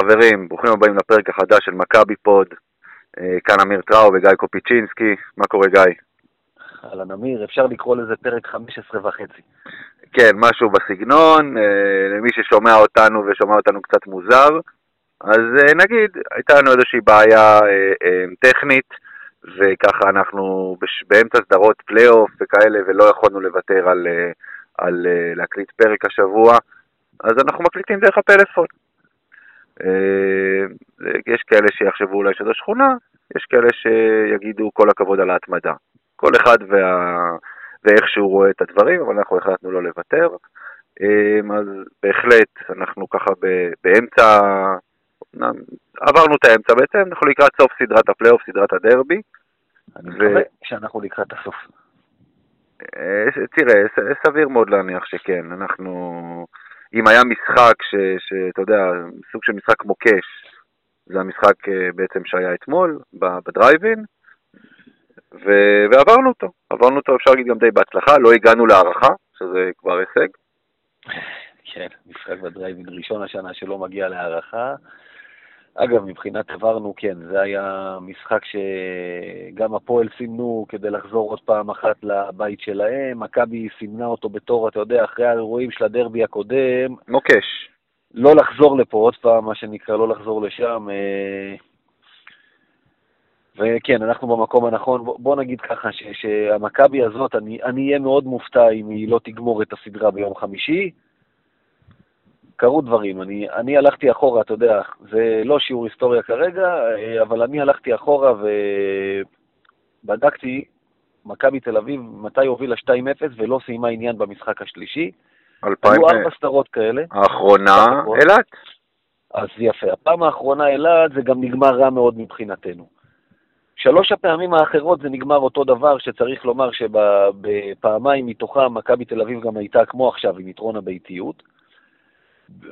חברים, ברוכים הבאים לפרק החדש של מכבי פוד. אה, כאן אמיר טראו וגיא קופיצ'ינסקי. מה קורה גיא? אהלן אמיר, אפשר לקרוא לזה פרק 15 וחצי. כן, משהו בסגנון, אה, למי ששומע אותנו ושומע אותנו קצת מוזר, אז אה, נגיד, הייתה לנו איזושהי בעיה טכנית, וככה אנחנו באמצע סדרות פלייאוף וכאלה, ולא יכולנו לוותר על, על להקליט פרק השבוע, אז אנחנו מקליטים דרך הפלאפון. אה, יש כאלה שיחשבו אולי שזו שכונה, יש כאלה שיגידו כל הכבוד על ההתמדה. כל אחד וה... ואיך שהוא רואה את הדברים, אבל אנחנו החלטנו לא לוותר. אה, אז בהחלט, אנחנו ככה באמצע, עברנו את האמצע בעצם, אנחנו לקראת סוף סדרת הפלייאוף, סדרת הדרבי. אני מקווה שאנחנו לקראת הסוף. אה, תראה, סביר מאוד להניח שכן, אנחנו... אם היה משחק שאתה יודע, סוג של משחק מוקש, זה המשחק אה, בעצם שהיה אתמול בדרייבין, ו- ועברנו אותו, עברנו אותו אפשר להגיד גם די בהצלחה, לא הגענו להערכה, שזה כבר הישג. כן, משחק בדרייבין ראשון השנה שלא מגיע להערכה. אגב, מבחינת עברנו, כן, זה היה משחק שגם הפועל סימנו כדי לחזור עוד פעם אחת לבית שלהם, מכבי סימנה אותו בתור, אתה יודע, אחרי האירועים של הדרבי הקודם. מוקש. לא לחזור לפה עוד פעם, מה שנקרא, לא לחזור לשם. אה, וכן, אנחנו במקום הנכון. בוא נגיד ככה, שהמכבי הזאת, אני אהיה מאוד מופתע אם היא לא תגמור את הסדרה ביום חמישי. קרו דברים. אני, אני הלכתי אחורה, אתה יודע, זה לא שיעור היסטוריה כרגע, אבל אני הלכתי אחורה ובדקתי מכבי תל אביב, מתי הובילה 2-0 ולא סיימה עניין במשחק השלישי. היו ארבע סדרות כאלה. האחרונה, אילת. אז יפה. הפעם האחרונה אילת זה גם נגמר רע מאוד מבחינתנו. שלוש הפעמים האחרות זה נגמר אותו דבר, שצריך לומר שבפעמיים מתוכם מכבי תל אביב גם הייתה כמו עכשיו עם יתרון הביתיות.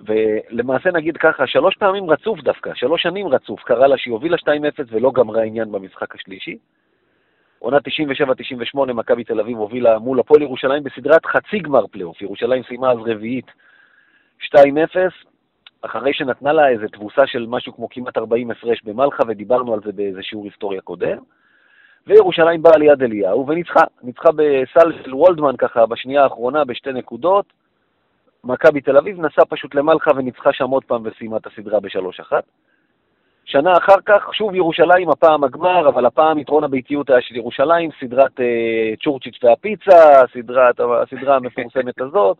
ולמעשה נגיד ככה, שלוש פעמים רצוף דווקא, שלוש שנים רצוף, קרה לה שהיא הובילה 2-0 ולא גמרה עניין במשחק השלישי. עונה 97-98, מכבי תל אביב הובילה מול הפועל ירושלים בסדרת חצי גמר פלייאוף. ירושלים סיימה אז רביעית 2-0, אחרי שנתנה לה איזו תבוסה של משהו כמו כמעט 40 הפרש במלחה, ודיברנו על זה באיזה שיעור היסטוריה קודם. וירושלים באה ליד אליהו וניצחה, ניצחה בסל של וולדמן ככה בשנייה האחרונה בשתי נקודות. מכבי תל אביב נסע פשוט למלחה וניצחה שם עוד פעם וסיימה את הסדרה בשלוש אחת. שנה אחר כך, שוב ירושלים, הפעם הגמר, אבל הפעם יתרון הביתיות היה של ירושלים, סדרת אה, צ'ורצ'יץ' והפיצה, סדרת, הסדרה המפורסמת הזאת.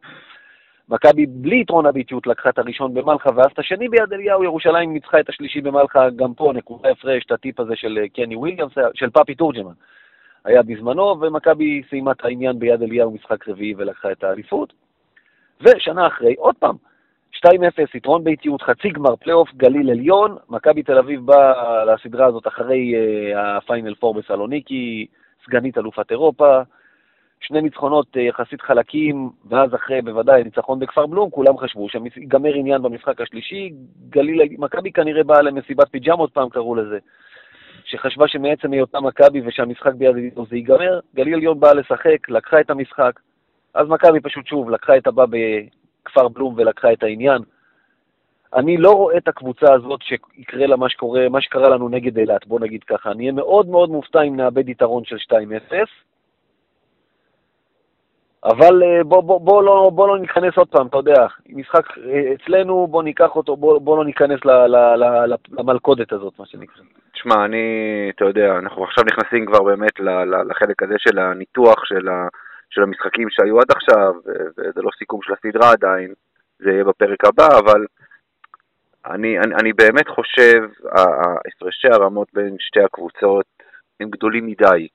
מכבי בלי יתרון הביתיות לקחה את הראשון במלחה, ואז את השני ביד אליהו, ירושלים ניצחה את השלישי במלחה, גם פה נקודה הפרש, את הטיפ הזה של אה, קני וויליאמס, של פאפי תורג'מן, היה בזמנו, ומכבי סיימה את העניין ביד אליהו משחק רביעי ולקחה את האליפות. ושנה אחרי, עוד פעם, 2-0, יתרון ביתיות, חצי גמר, פלייאוף, גליל עליון, מכבי תל אביב באה לסדרה הזאת אחרי אה, הפיינל פור בסלוניקי, סגנית אלופת אירופה, שני ניצחונות אה, יחסית חלקים, ואז אחרי, בוודאי, ניצחון בכפר בלום, כולם חשבו שיגמר עניין במשחק השלישי, גליל, מכבי כנראה באה למסיבת פיג'מות, פעם קראו לזה, שחשבה שמעצם היותה מכבי ושהמשחק ביד זה ייגמר, גליל עליון באה לשחק, לקחה את המשחק, אז מכבי פשוט שוב לקחה את הבא בכפר בלום ולקחה את העניין. אני לא רואה את הקבוצה הזאת שיקרה לה מה שקורה, מה שקרה לנו נגד אילת, בוא נגיד ככה. אני אהיה מאוד מאוד מופתע אם נאבד יתרון של 2-0. אבל אה, בוא, בוא, בוא, לא, בוא לא ניכנס עוד פעם, אתה יודע, משחק אה, אצלנו, בוא ניקח אותו, בוא, בוא לא ניכנס ל, ל, ל, למלכודת הזאת, מה שנקרא. תשמע, אני, אתה יודע, אנחנו עכשיו נכנסים כבר באמת לחלק הזה של הניתוח של ה... של המשחקים שהיו עד עכשיו, וזה לא סיכום של הסדרה עדיין, זה יהיה בפרק הבא, אבל אני, אני, אני באמת חושב, הפרשי הרמות בין שתי הקבוצות הם גדולים מדי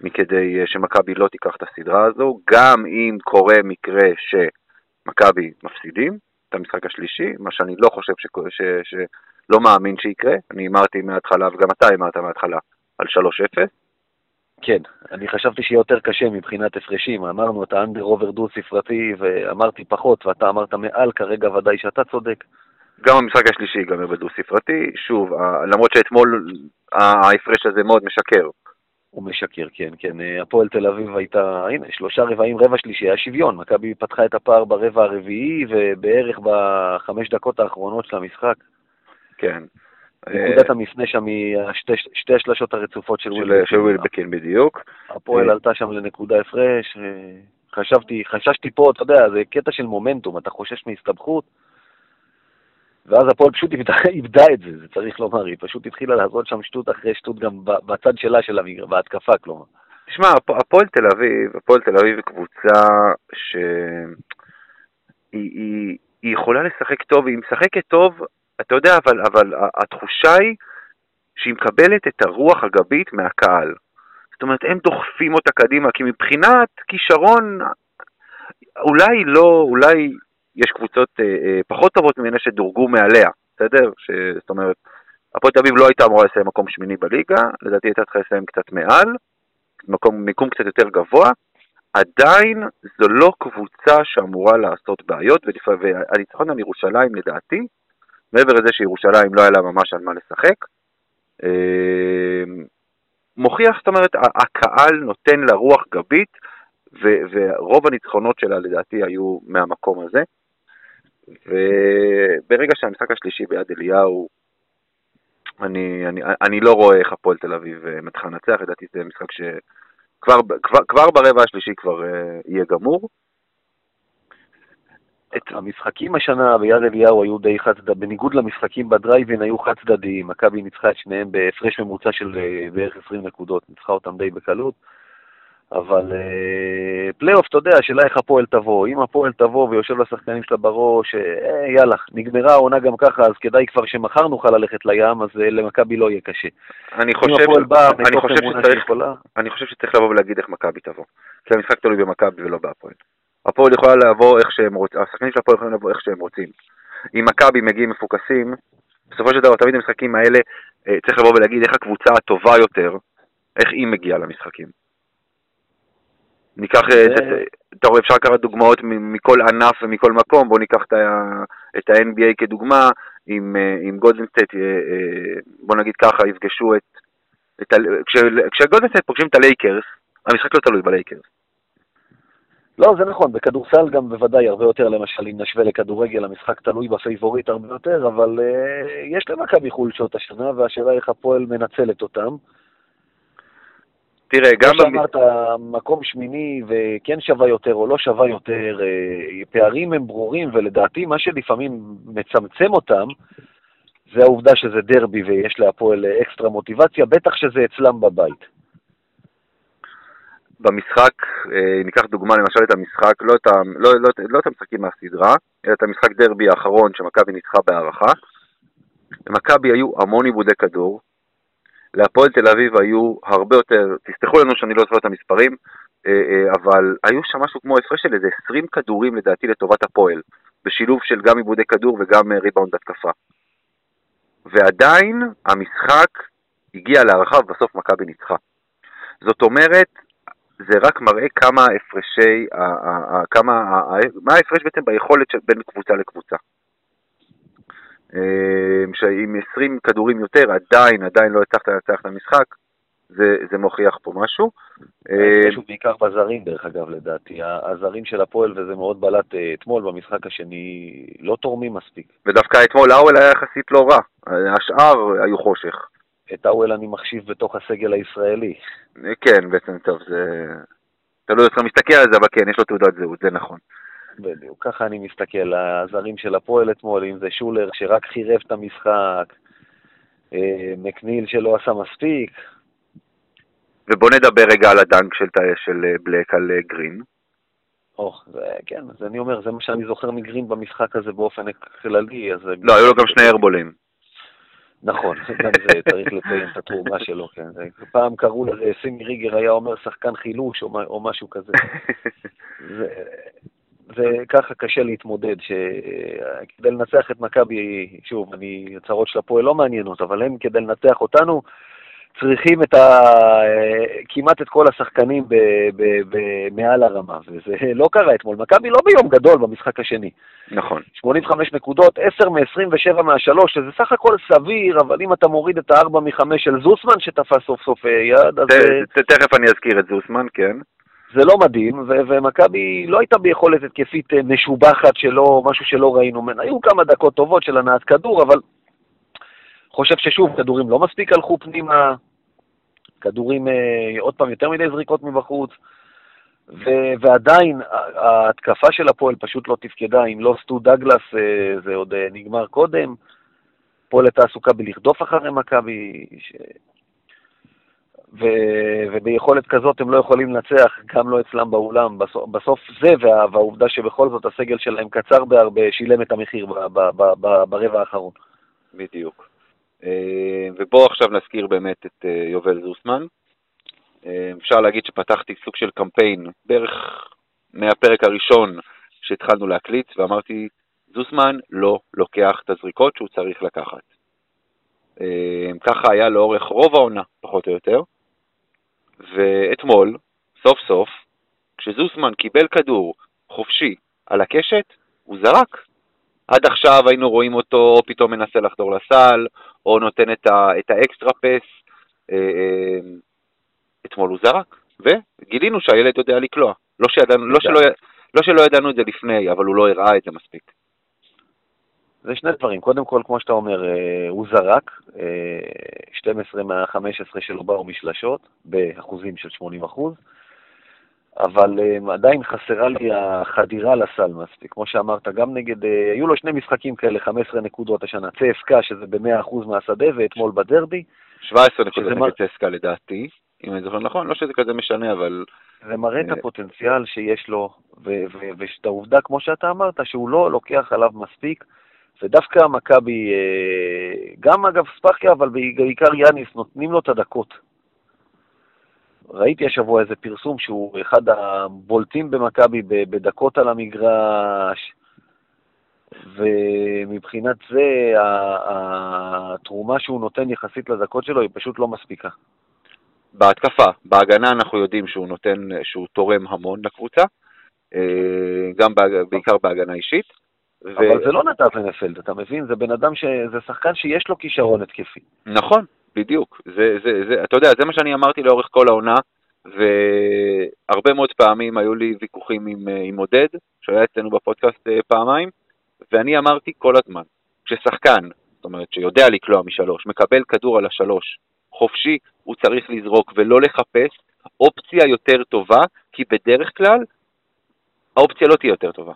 מכדי שמכבי לא תיקח את הסדרה הזו, גם אם קורה מקרה שמכבי מפסידים את המשחק השלישי, מה שאני לא חושב, ש, ש, שלא מאמין שיקרה, אני אמרתי מההתחלה, וגם אתה אמרת מההתחלה, על 3-0, כן, אני חשבתי שיהיה יותר קשה מבחינת הפרשים. אמרנו, אתה אנדר אובר דו-ספרתי, ואמרתי פחות, ואתה אמרת מעל, כרגע ודאי שאתה צודק. גם המשחק השלישי ייגמר בדו-ספרתי. שוב, למרות שאתמול ההפרש הזה מאוד משקר. הוא משקר, כן, כן. הפועל תל אביב הייתה, הנה, שלושה רבעים, רבע שלישי, היה שוויון. מכבי פתחה את הפער ברבע הרביעי, ובערך בחמש דקות האחרונות של המשחק, כן. נקודת המפנה שם היא שתי השלשות הרצופות של של של ווילבקין בדיוק. הפועל אה. עלתה שם לנקודה הפרש, אה, חשבתי, חששתי פה, אתה יודע, זה קטע של מומנטום, אתה חושש מהסתבכות, ואז הפועל פשוט איבדה, איבדה את זה, זה צריך לומר, היא פשוט התחילה לעשות שם שטות אחרי שטות גם בצד שלה של המגרש, בהתקפה כלומר. תשמע, הפועל תל אביב, הפועל תל אביב היא קבוצה שהיא היא, היא יכולה לשחק טוב, היא משחקת טוב, אתה יודע, אבל, אבל התחושה היא שהיא מקבלת את הרוח הגבית מהקהל. זאת אומרת, הם דוחפים אותה קדימה, כי מבחינת כישרון, אולי לא, אולי יש קבוצות אה, אה, פחות טובות ממנה שדורגו מעליה, בסדר? ש, זאת אומרת, הפועל תל אביב לא הייתה אמורה לסיים מקום שמיני בליגה, לדעתי הייתה צריכה לסיים קצת מעל, מקום, מיקום קצת יותר גבוה, עדיין זו לא קבוצה שאמורה לעשות בעיות, והניצחון על ירושלים לדעתי, מעבר לזה שירושלים לא היה לה ממש על מה לשחק, אה, מוכיח, זאת אומרת, הקהל נותן לה רוח גבית, ורוב הניצחונות שלה לדעתי היו מהמקום הזה. וברגע שהמשחק השלישי ביד אליהו, אני, אני, אני לא רואה איך הפועל תל אביב אה, מתחילה לנצח, לדעתי זה משחק שכבר כבר, כבר ברבע השלישי כבר אה, יהיה גמור. את המשחקים השנה ביד אליהו היו די חד צדדיים, בניגוד למשחקים בדרייב אין היו חד צדדיים, מכבי ניצחה את שניהם בהפרש ממוצע של אה, בערך 20 נקודות, ניצחה אותם די בקלות, אבל אה, פלייאוף, אתה יודע, השאלה איך הפועל תבוא, אם הפועל תבוא ויושב לשחקנים שלה בראש, אה, יאללה, נגמרה העונה גם ככה, אז כדאי כבר שמחר נוכל ללכת לים, אז למכבי לא יהיה קשה. חושב. אני חושב שצריך לבוא ולהגיד איך מכבי תבוא, כי המשחק תלוי במכבי ולא בהפועל. הפועל יכולה לעבור איך שהם רוצים, השחקנים של הפועל יכולים לעבור איך שהם רוצים. אם מכבי מגיעים מפוקסים, בסופו של דבר תמיד המשחקים האלה, אה, צריך לבוא ולהגיד איך הקבוצה הטובה יותר, איך היא מגיעה למשחקים. ניקח, אה, אתה רואה, אפשר לקחת דוגמאות מכל ענף ומכל מקום, בואו ניקח את ה-NBA כדוגמה, אם, גולדנסטייט, בואו נגיד ככה, יפגשו. את כשגולדנסטייט פוגשים את הלייקרס, המשחק לא תלוי בלייקרס. לא, זה נכון, בכדורסל גם בוודאי הרבה יותר, למשל, אם נשווה לכדורגל, המשחק תלוי בפייבוריט הרבה יותר, אבל אה, יש למכבי חולשות השנה, והשאלה איך הפועל מנצלת אותם. תראה, גם... כמו שאמרת, מקום שמיני וכן שווה יותר או לא שווה יותר, אה, פערים הם ברורים, ולדעתי מה שלפעמים מצמצם אותם, זה העובדה שזה דרבי ויש להפועל אקסטרה מוטיבציה, בטח שזה אצלם בבית. במשחק, אה, ניקח דוגמה למשל את המשחק, לא את, ה, לא, לא, לא את המשחקים מהסדרה, אלא את המשחק דרבי האחרון שמכבי ניצחה בהערכה. למכבי היו המון עיבודי כדור, להפועל תל אביב היו הרבה יותר, תסלחו לנו שאני לא זוכר את המספרים, אה, אה, אבל היו שם משהו כמו הפרש של איזה 20 כדורים לדעתי לטובת הפועל, בשילוב של גם עיבודי כדור וגם ריבאונד התקפה. ועדיין המשחק הגיע להערכה ובסוף מכבי ניצחה. זאת אומרת, זה רק מראה כמה הפרשי, כמה, מה ההפרש בעצם ביכולת בין קבוצה לקבוצה. אמ, שעם 20 כדורים יותר עדיין, עדיין לא הצלחת לנצח את המשחק, זה, זה מוכיח פה משהו. ההפרש הוא בעיקר בזרים, דרך אגב, לדעתי. הזרים של הפועל, וזה מאוד בלט אה, אתמול במשחק השני, לא תורמים מספיק. ודווקא אתמול האוול היה יחסית לא רע, השאר היו חושך. את האוול אני מחשיב בתוך הסגל הישראלי. כן, בעצם טוב, זה... תלוי איך אתה מסתכל על זה, אבל כן, יש לו תעודת זהות, זה נכון. בדיוק, ככה אני מסתכל, הזרים של הפועל אתמול, אם זה שולר שרק חירב את המשחק, אה, מקניל שלא עשה מספיק. ובוא נדבר רגע על הדנק של, של אה, בלק על אה, גרין. או, זה, כן, אז אני אומר, זה מה שאני זוכר מגרין במשחק הזה באופן כללי, אז... לא, היו לו גם שני ארבולים. נכון, גם זה, צריך לציין את התרומה שלו, כן. פעם קראו לזה, סימי ריגר היה אומר שחקן חילוש או, או משהו כזה. זה, זה ככה קשה להתמודד, שכדי לנצח את מכבי, שוב, אני, הצהרות של הפועל לא מעניינות, אבל הם כדי לנצח אותנו, צריכים את ה... כמעט את כל השחקנים ב... ב... ב... מעל הרמה, וזה לא קרה אתמול. מכבי לא ביום גדול במשחק השני. נכון. 85 נקודות, 10 מ-27 מה-3, שזה סך הכל סביר, אבל אם אתה מוריד את ה-4 מ-5 של זוסמן שתפס סוף סוף אה, יד, אז... אה, תכף אני אזכיר את זוסמן, כן. זה לא מדהים, ו- ומכבי לא הייתה ביכולת התקפית אה, משובחת שלא, משהו שלא ראינו ממנה. היו כמה דקות טובות של הנעת כדור, אבל חושב ששוב, כדורים לא מספיק הלכו פנימה, כדורים, אה, עוד פעם, יותר מדי זריקות מבחוץ, ו- ועדיין ההתקפה של הפועל פשוט לא תפקדה, אם לא סטו דגלס אה, זה עוד אה, נגמר קודם, הפועל הייתה עסוקה בלרדוף אחרי מכבי, ש... ו- וביכולת כזאת הם לא יכולים לנצח, גם לא אצלם באולם. בסוף, בסוף זה, וה- והעובדה שבכל זאת הסגל שלהם קצר בהרבה, שילם את המחיר ב- ב- ב- ברבע האחרון. בדיוק. אה, ובואו עכשיו נזכיר באמת את אה, יובל זוסמן. אה, אפשר להגיד שפתחתי סוג של קמפיין בערך מהפרק הראשון שהתחלנו להקליט, ואמרתי, זוסמן לא לוקח את הזריקות שהוא צריך לקחת. ככה היה לאורך רוב העונה, פחות או יותר, ואתמול, סוף סוף, כשזוסמן קיבל כדור חופשי על הקשת, הוא זרק. עד עכשיו היינו רואים אותו או פתאום מנסה לחדור לסל, או נותן את, ה, את האקסטרה פס. אה, אה, אתמול הוא זרק, וגילינו שהילד יודע לקלוע. לא, שידענו, לא, שלא, לא שלא ידענו את זה לפני, אבל הוא לא הראה את זה מספיק. זה שני דברים. קודם כל, כמו שאתה אומר, אה, הוא זרק, 12 מה-15 שלו באו משלשות, באחוזים של 80 אחוז. אבל um, עדיין חסרה לי החדירה לסל מספיק. כמו שאמרת, גם נגד, uh, היו לו שני משחקים כאלה, 15 נקודות השנה, צסקה, שזה ב-100% מהשדה, ואתמול בדרבי. 17 נקודות נגד צסקה לדעתי, אם אני זוכר נכון, לא שזה כזה משנה, אבל... זה מראה את אה, הפוטנציאל שיש לו, ואת העובדה, כמו שאתה אמרת, שהוא לא לוקח עליו מספיק, ודווקא מכבי, גם אגב ספחיה, אבל בעיקר יאניס, נותנים לו את הדקות. ראיתי השבוע איזה פרסום שהוא אחד הבולטים במכבי בדקות על המגרש, ומבחינת זה התרומה שהוא נותן יחסית לדקות שלו היא פשוט לא מספיקה. בהתקפה, בהגנה אנחנו יודעים שהוא נותן, שהוא תורם המון לקבוצה, אה, גם בעיקר בהגנה אישית. אבל ו... זה לא נתן לנפלד, אתה מבין? זה בן אדם, ש... זה שחקן שיש לו כישרון התקפי. נכון, בדיוק. זה, זה, זה, אתה יודע, זה מה שאני אמרתי לאורך כל העונה, והרבה מאוד פעמים היו לי ויכוחים עם, אה, עם עודד, שהיה אצלנו בפודקאסט אה, פעמיים, ואני אמרתי כל הזמן, כששחקן, זאת אומרת שיודע לקלוע משלוש, מקבל כדור על השלוש, חופשי, הוא צריך לזרוק ולא לחפש אופציה יותר טובה, כי בדרך כלל האופציה לא תהיה יותר טובה.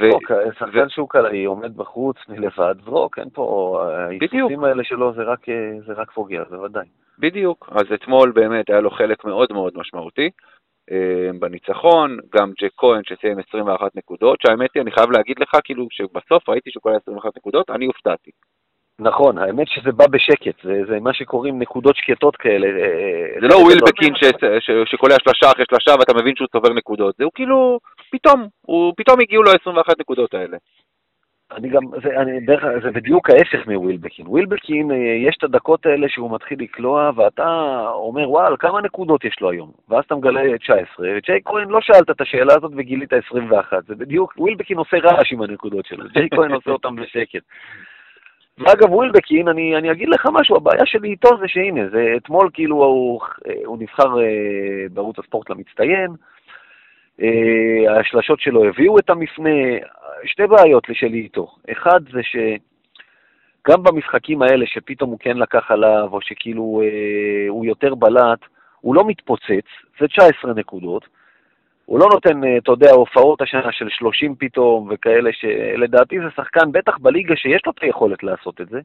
ו... אוקיי, שחקן שהוא קלעי עומד בחוץ מלבד, זרוק, אין פה... ההיסוסים האלה שלו זה רק, זה רק פוגע, בוודאי. בדיוק, אז אתמול באמת היה לו חלק מאוד מאוד משמעותי אה, בניצחון, גם ג'ק כהן שסיים 21 נקודות, שהאמת היא, אני חייב להגיד לך, כאילו, שבסוף ראיתי שהוא קולע 21 נקודות, אני הופתעתי. נכון, האמת שזה בא בשקט, זה, זה מה שקוראים נקודות שקטות כאלה. אה, אה, זה לא ווילבקין שקולע שלושה אחרי שלושה ואתה מבין שהוא צובר נקודות, זה הוא כאילו, פתאום, הוא, פתאום הגיעו לו 21 נקודות האלה. אני גם, זה, אני, דרך, זה בדיוק ההפך מווילבקין. ווילבקין, אה, יש את הדקות האלה שהוא מתחיל לקלוע, ואתה אומר, וואל, כמה נקודות יש לו היום? ואז אתה מגלה 19, וג'יי כהן לא שאלת את השאלה הזאת וגילית 21. זה בדיוק, ווילבקין עושה רעש עם הנקודות שלו, ג'יי כהן עושה אותם בשקט. ואגב, ווילבקין, אני, אני אגיד לך משהו, הבעיה שלי איתו זה שהנה, זה אתמול כאילו הוא, הוא נבחר אה, בערוץ הספורט למצטיין, אה, השלשות שלו הביאו את המפנה, שתי בעיות שלי איתו. אחד זה שגם במשחקים האלה שפתאום הוא כן לקח עליו, או שכאילו אה, הוא יותר בלט, הוא לא מתפוצץ, זה 19 נקודות. הוא לא נותן, אה, אתה יודע, הופעות השנה של 30 פתאום וכאלה, שלדעתי זה שחקן, בטח בליגה שיש לו את היכולת לעשות את זה.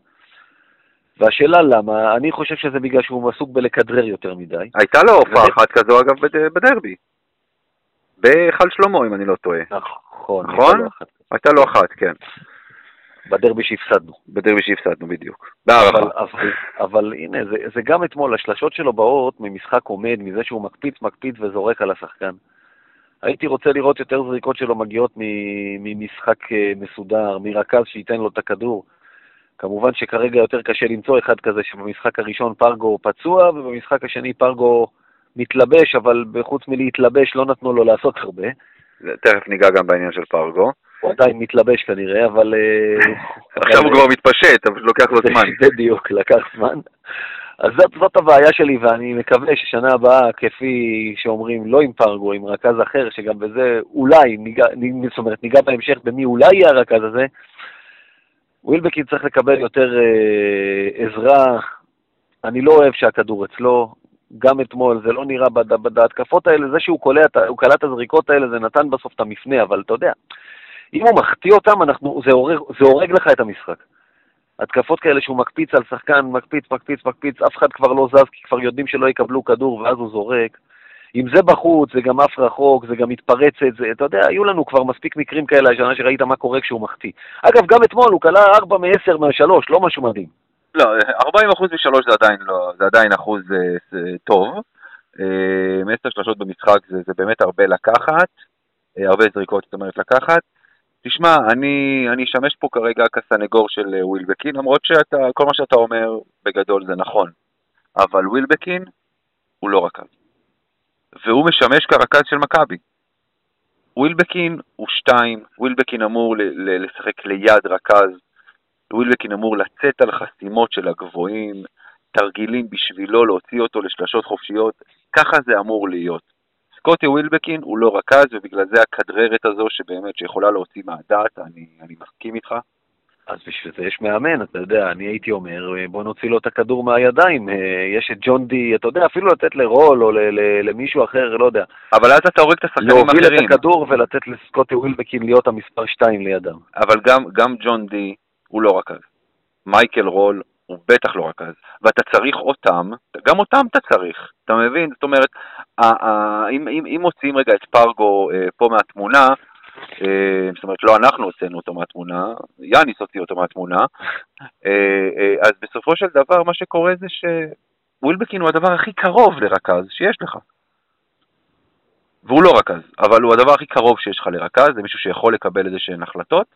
והשאלה למה, אני חושב שזה בגלל שהוא עסוק בלכדרר יותר מדי. הייתה לו הופעה אחת כזו אגב בדרבי. בהיכל שלמה, אם אני לא טועה. נכון. נכון? הייתה לו אחת, כן. בדרבי שהפסדנו. בדרבי שהפסדנו, בדיוק. אבל, אבל, אבל הנה, זה, זה גם אתמול, השלשות שלו באות ממשחק עומד, מזה שהוא מקפיץ, מקפיץ וזורק על השחקן. הייתי רוצה לראות יותר זריקות שלו מגיעות ממשחק אה, מסודר, מרכז שייתן לו את הכדור. כמובן שכרגע יותר קשה למצוא אחד כזה שבמשחק הראשון פרגו פצוע, ובמשחק השני פרגו מתלבש, אבל חוץ מלהתלבש לא נתנו לו לעשות הרבה. תכף ניגע גם בעניין של פרגו. הוא עדיין מתלבש כנראה, אבל... אה, עכשיו הוא כבר מתפשט, אבל לוקח לו זמן. בדיוק, לקח זמן. אז זאת, זאת הבעיה שלי, ואני מקווה ששנה הבאה, כפי שאומרים, לא עם פרגו, עם רכז אחר, שגם בזה אולי, ניגע, זאת אומרת, ניגע בהמשך במי אולי יהיה הרכז הזה, ווילבקין צריך לקבל יותר אה, עזרה. אני לא אוהב שהכדור אצלו. גם אתמול, זה לא נראה בהתקפות האלה, זה שהוא קולע, הוא קלע את הזריקות האלה, זה נתן בסוף את המפנה, אבל אתה יודע, אם הוא מחטיא אותם, אנחנו, זה, הורג, זה הורג לך את המשחק. התקפות כאלה שהוא מקפיץ על שחקן, מקפיץ, מקפיץ, מקפיץ, אף אחד כבר לא זז, כי כבר יודעים שלא יקבלו כדור, ואז הוא זורק. אם זה בחוץ, זה גם עף רחוק, זה גם מתפרצת, זה, אתה יודע, היו לנו כבר מספיק מקרים כאלה השנה שראית מה קורה כשהוא מחטיא. אגב, גם אתמול הוא כלה 4 מ-10 מה-3, לא משהו מדהים. לא, 40 אחוז מ-3 זה עדיין לא, זה עדיין אחוז זה, אה, זה טוב. 10 אה, שלושות במשחק זה, זה באמת הרבה לקחת, אה, הרבה זריקות זאת אומרת לקחת. תשמע, אני, אני אשמש פה כרגע כסנגור של ווילבקין, למרות שכל מה שאתה אומר בגדול זה נכון. אבל ווילבקין הוא לא רכז. והוא משמש כרכז של מכבי. ווילבקין הוא שתיים, ווילבקין אמור לשחק ליד רכז, ווילבקין אמור לצאת על חסימות של הגבוהים, תרגילים בשבילו להוציא אותו לשלשות חופשיות, ככה זה אמור להיות. סקוטי ווילבקין הוא לא רכז, ובגלל זה הכדררת הזו שבאמת שיכולה להוציא מהדעת, אני, אני מסכים איתך. אז בשביל זה יש מאמן, אתה יודע, אני הייתי אומר, בוא נוציא לו את הכדור מהידיים. אה, יש את ג'ון די, אתה יודע, אפילו לתת לרול או למישהו אחר, לא יודע. אבל אז אתה הורג את השחקנים האחרים. להוביל את הכדור ולתת לסקוטי ווילבקין להיות המספר 2 לידם. אבל גם, גם ג'ון די הוא לא רכז. מייקל רול הוא בטח לא רכז, ואתה צריך אותם, גם אותם אתה צריך, אתה מבין? זאת אומרת, אם, אם, אם מוציאים רגע את פרגו אה, פה מהתמונה, אה, זאת אומרת, לא אנחנו הוצאנו אותו מהתמונה, יאניס הוציא אותו מהתמונה, אה, אז בסופו של דבר מה שקורה זה שווילבקין הוא הדבר הכי קרוב לרכז שיש לך. והוא לא רכז, אבל הוא הדבר הכי קרוב שיש לך לרכז, זה מישהו שיכול לקבל איזה שהן החלטות,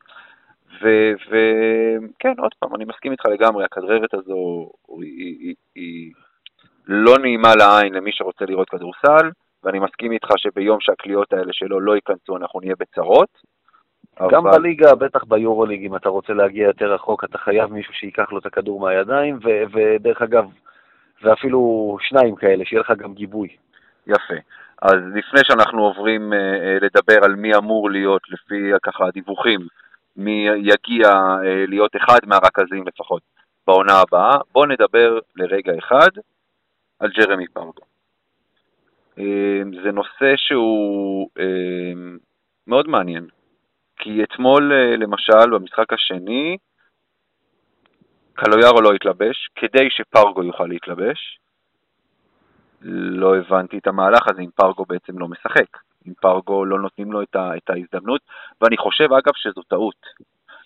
וכן, עוד פעם, אני מסכים איתך לגמרי, הכדררת הזו היא, היא, היא לא נעימה לעין למי שרוצה לראות כדורסל, ואני מסכים איתך שביום שהקליעות האלה שלו לא ייכנסו, אנחנו נהיה בצרות. גם אבל... בליגה, בטח ביורוליג, אם אתה רוצה להגיע יותר רחוק, אתה חייב מישהו שייקח לו את הכדור מהידיים, ו- ודרך אגב, ואפילו שניים כאלה, שיהיה לך גם גיבוי. יפה. אז לפני שאנחנו עוברים uh, לדבר על מי אמור להיות, לפי ככה הדיווחים, מי יגיע אה, להיות אחד מהרכזים לפחות בעונה הבאה. בואו נדבר לרגע אחד על ג'רמי פרגו. אה, זה נושא שהוא אה, מאוד מעניין, כי אתמול למשל במשחק השני קלויארו לא התלבש, כדי שפרגו יוכל להתלבש. לא הבנתי את המהלך הזה אם פרגו בעצם לא משחק. עם פרגו, לא נותנים לו את, ה, את ההזדמנות, ואני חושב אגב שזו טעות,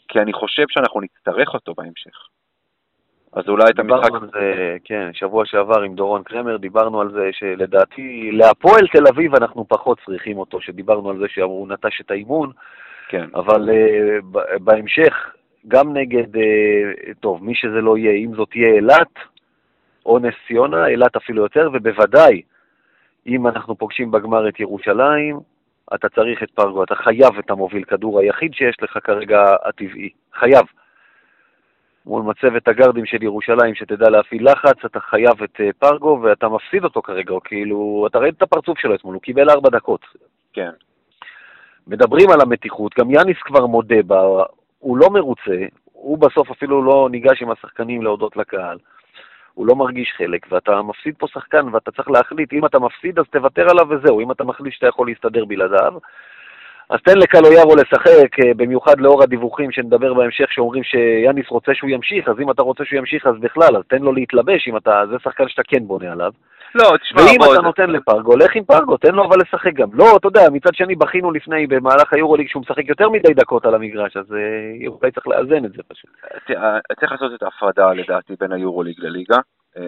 כי אני חושב שאנחנו נצטרך אותו בהמשך. אז אולי את המשחק... דיברנו על זה, כן, שבוע שעבר עם דורון קרמר, דיברנו על זה שלדעתי, להפועל תל אביב אנחנו פחות צריכים אותו, שדיברנו על זה שהוא נטש את האימון, כן. אבל uh, בהמשך, גם נגד, uh, טוב, מי שזה לא יהיה, אם זאת תהיה אילת או נס ציונה, אילת אפילו יותר, ובוודאי אם אנחנו פוגשים בגמר את ירושלים, אתה צריך את פרגו, אתה חייב את המוביל כדור היחיד שיש לך כרגע הטבעי, חייב. מול מצבת הגרדים של ירושלים שתדע להפעיל לחץ, אתה חייב את אה, פרגו ואתה מפסיד אותו כרגע, או כאילו, אתה ראית את הפרצוף שלו אתמול, הוא קיבל ארבע דקות. כן. מדברים על המתיחות, גם יאניס כבר מודה בה, הוא לא מרוצה, הוא בסוף אפילו לא ניגש עם השחקנים להודות לקהל. הוא לא מרגיש חלק, ואתה מפסיד פה שחקן ואתה צריך להחליט, אם אתה מפסיד אז תוותר עליו וזהו, אם אתה מחליט שאתה יכול להסתדר בלעדיו, אז תן לקלויארו לשחק, אה, במיוחד לאור הדיווחים שנדבר בהמשך, שאומרים שיאניס רוצה שהוא ימשיך, אז אם אתה רוצה שהוא ימשיך אז בכלל, אז תן לו להתלבש, אם אתה, זה שחקן שאתה כן בונה עליו. לא, תשמע, ואם בוא... אתה נותן לפרגו, לך עם פרגו, תן לו אבל לשחק גם. לא, אתה יודע, מצד שני בכינו לפני, במהלך היורוליג, שהוא משחק יותר מדי דקות על המגרש, אז אה, אולי צריך לאזן את זה פשוט. צריך לעשות את ההפרדה, לדעתי, בין היורוליג לליגה. אה,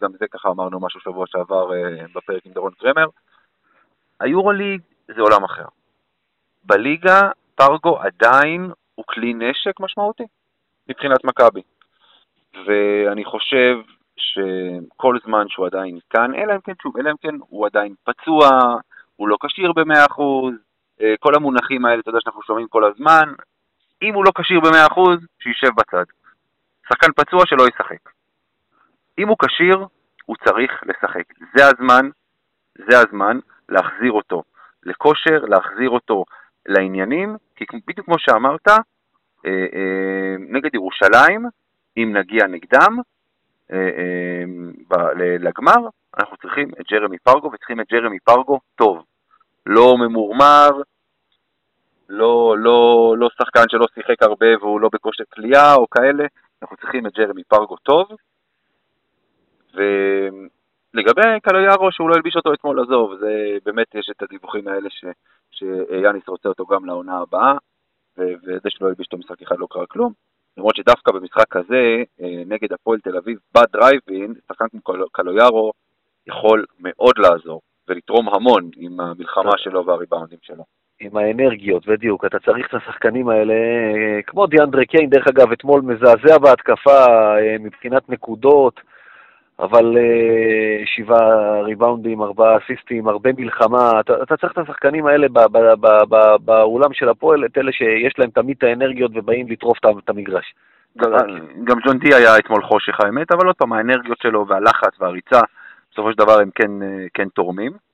גם זה ככה אמרנו משהו שבוע שעבר בפרק עם דורון קרמר. היורוליג זה עולם אחר. בליגה פרגו עדיין הוא כלי נשק משמעותי מבחינת מכבי. ואני חושב שכל זמן שהוא עדיין כאן, אלא אם כן, שוב, אלא אם כן הוא עדיין פצוע, הוא לא כשיר ב-100%, אה, כל המונחים האלה, אתה יודע שאנחנו שומעים כל הזמן, אם הוא לא כשיר ב-100%, שישב בצד. שחקן פצוע שלא ישחק. אם הוא כשיר, הוא צריך לשחק. זה הזמן, זה הזמן להחזיר אותו לכושר, להחזיר אותו לעניינים, כי בדיוק כמו שאמרת, נגד ירושלים, אם נגיע נגדם לגמר, אנחנו צריכים את ג'רמי פרגו, וצריכים את ג'רמי פרגו טוב. לא ממורמר, לא, לא, לא שחקן שלא שיחק הרבה והוא לא בכושר כליאה או כאלה, אנחנו צריכים את ג'רמי פרגו טוב. ולגבי קלויארו שהוא לא הלביש אותו אתמול, עזוב, זה באמת יש את הדיווחים האלה ש, שיאניס רוצה אותו גם לעונה הבאה, וזה שלא הלביש אותו משחק אחד לא קרה כלום. למרות שדווקא במשחק הזה, אה, נגד הפועל תל אביב, בדרייבין, שחקן כמו קלויארו יכול מאוד לעזור ולתרום המון עם המלחמה שלו והריבאונדים שלו. עם האנרגיות, בדיוק. אתה צריך את השחקנים האלה, אה, כמו דיאנדרי קיין, דרך אגב, אתמול מזעזע בהתקפה אה, מבחינת נקודות, אבל אה, שבעה ריבאונדים, ארבעה אסיסטים, הרבה מלחמה. אתה, אתה צריך את השחקנים האלה באולם של הפועל, את אלה שיש להם תמיד את האנרגיות ובאים לטרוף את המגרש. גם ג'ון די היה אתמול חושך האמת, אבל עוד פעם, האנרגיות שלו והלחץ והריצה, בסופו של דבר הם כן, כן תורמים.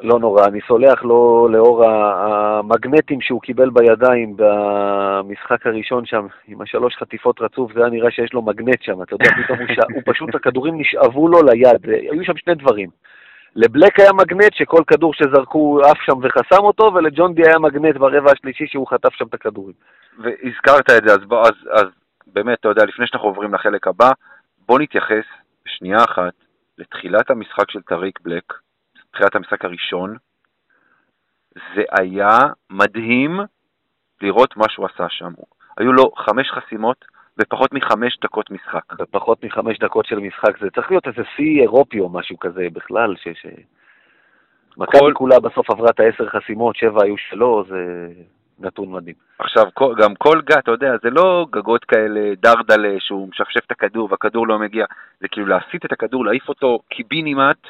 לא נורא, אני סולח לו לאור המגנטים שהוא קיבל בידיים במשחק הראשון שם, עם השלוש חטיפות רצוף, זה היה נראה שיש לו מגנט שם, אתה יודע, פתאום הוא, ש... הוא פשוט, הכדורים נשאבו לו ליד, היו שם שני דברים. לבלק היה מגנט שכל כדור שזרקו עף שם וחסם אותו, ולג'ון די היה מגנט ברבע השלישי שהוא חטף שם את הכדורים. והזכרת את זה, אז, בוא, אז, אז באמת, אתה יודע, לפני שאנחנו עוברים לחלק הבא, בוא נתייחס שנייה אחת לתחילת המשחק של טריק בלק, תחילת המשחק הראשון, זה היה מדהים לראות מה שהוא עשה שם. היו לו חמש חסימות בפחות מחמש דקות משחק. בפחות מחמש דקות של משחק, זה צריך להיות איזה שיא אירופי או משהו כזה בכלל, ש... ש... מכבי כל... כולה בסוף עברה את העשר חסימות, שבע היו שלו, זה נתון מדהים. עכשיו, גם כל גג, אתה יודע, זה לא גגות כאלה דרדלה שהוא משפשף את הכדור והכדור לא מגיע, זה כאילו להסיט את הכדור, להעיף אותו קיבינימט,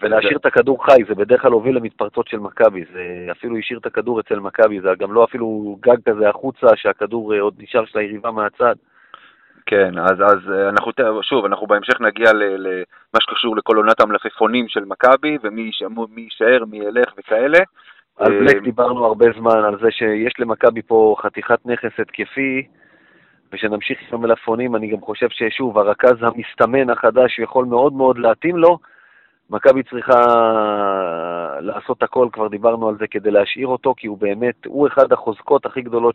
ולהשאיר את הכדור חי, זה בדרך כלל הוביל למתפרצות של מכבי, זה אפילו השאיר את הכדור אצל מכבי, זה גם לא אפילו גג כזה החוצה, שהכדור אה, עוד נשאר של היריבה מהצד. כן, אז, אז אה, אנחנו, שוב, אנחנו בהמשך נגיע למה שקשור לכל עונת המלפפונים של מכבי, ומי יישאר, מי ילך וכאלה. על בלק אמ, דיברנו הרבה זמן, על זה שיש למכבי פה חתיכת נכס התקפי, ושנמשיך עם המלפפונים, אני גם חושב ששוב, הרכז המסתמן החדש יכול מאוד מאוד להתאים לו. מכבי צריכה לעשות הכל, כבר דיברנו על זה, כדי להשאיר אותו, כי הוא באמת, הוא אחד החוזקות הכי גדולות,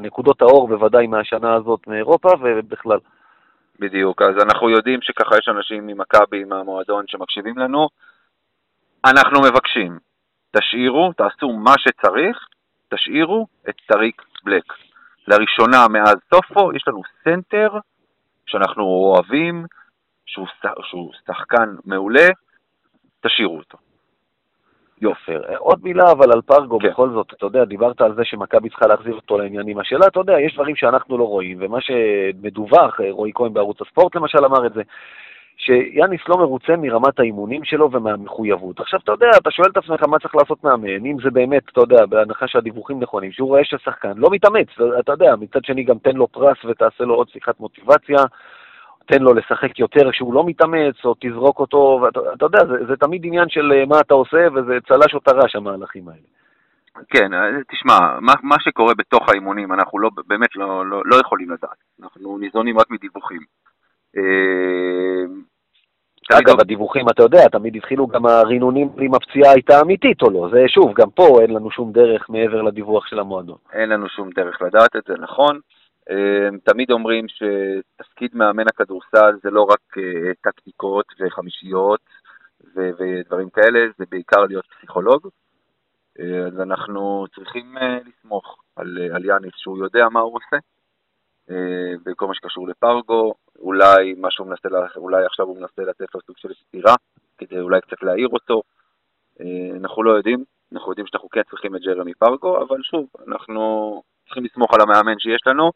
נקודות האור בוודאי מהשנה הזאת מאירופה ובכלל. בדיוק, אז אנחנו יודעים שככה יש אנשים ממכבי, מהמועדון, שמקשיבים לנו. אנחנו מבקשים, תשאירו, תעשו מה שצריך, תשאירו את טריק בלק. לראשונה מאז סופו, יש לנו סנטר שאנחנו אוהבים, שהוא, שהוא שחקן מעולה, תשאירו אותו. יופי. עוד מילה אבל על פרגו, כן. בכל זאת, אתה יודע, דיברת על זה שמכבי צריכה להחזיר אותו לעניינים. השאלה, אתה יודע, יש דברים שאנחנו לא רואים, ומה שמדווח, רועי כהן בערוץ הספורט למשל אמר את זה, שיאניס לא מרוצה מרמת האימונים שלו ומהמחויבות. עכשיו, אתה יודע, אתה שואל את עצמך מה צריך לעשות מאמן, אם זה באמת, אתה יודע, בהנחה שהדיווחים נכונים, שהוא רואה שהשחקן לא מתאמץ, אתה יודע, מצד שני גם תן לו פרס ותעשה לו עוד שיחת מוטיבציה, תן לו לשחק יותר כשהוא לא מתאמץ, או תזרוק אותו, ואתה יודע, זה, זה תמיד עניין של אה, מה אתה עושה, וזה צל"ש או טר"ש, המהלכים האלה. כן, אה, תשמע, מה, מה שקורה בתוך האימונים, אנחנו לא, באמת לא, לא, לא יכולים לדעת. אנחנו ניזונים רק מדיווחים. אה, אגב, הדיווחים, אתה יודע, תמיד התחילו גם הרינונים אם הפציעה הייתה אמיתית או לא. זה שוב, גם פה אין לנו שום דרך מעבר לדיווח של המועדון. אין לנו שום דרך לדעת את זה, נכון. אמ, תמיד אומרים שתפקיד מאמן הכדורסל זה לא רק אה, טקטיקות וחמישיות ודברים כאלה, זה בעיקר להיות פסיכולוג. אה, אז אנחנו צריכים אה, לסמוך על, על יאניס שהוא יודע מה הוא עושה, בכל מה שקשור לפרגו, אולי מה שהוא מנסה, אולי עכשיו הוא מנסה לתת לו סוג של סתירה, כדי אולי קצת להעיר אותו. אנחנו לא יודעים, אנחנו יודעים שאנחנו כן צריכים את ג'רמי פרגו, אבל שוב, אנחנו צריכים לסמוך על המאמן שיש לנו,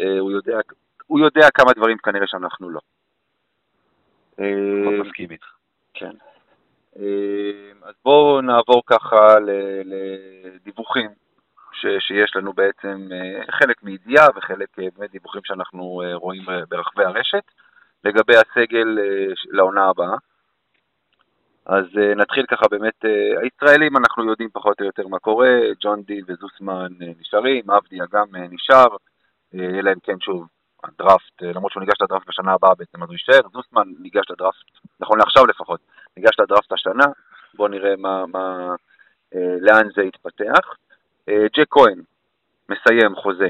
אה, הוא יודע, הוא יודע כמה דברים כנראה שאנחנו לא. אה, מסכים איתך. כן. אה, אז בואו נעבור ככה לדיווחים ש, שיש לנו בעצם, חלק מידיעה וחלק באמת דיווחים שאנחנו רואים ברחבי הרשת, לגבי הסגל לעונה הבאה. אז נתחיל ככה באמת, הישראלים אנחנו יודעים פחות או יותר מה קורה, ג'ון די וזוסמן נשארים, אבדיה גם נשאר, אלא אם כן שוב, הדראפט, למרות שהוא ניגש לדראפט בשנה הבאה בעצם, אז הוא יישאר, זוסמן ניגש לדראפט, נכון לעכשיו לפחות, ניגש לדראפט השנה, בואו נראה מה, מה, לאן זה יתפתח. Uh, ג'ק כהן מסיים חוזה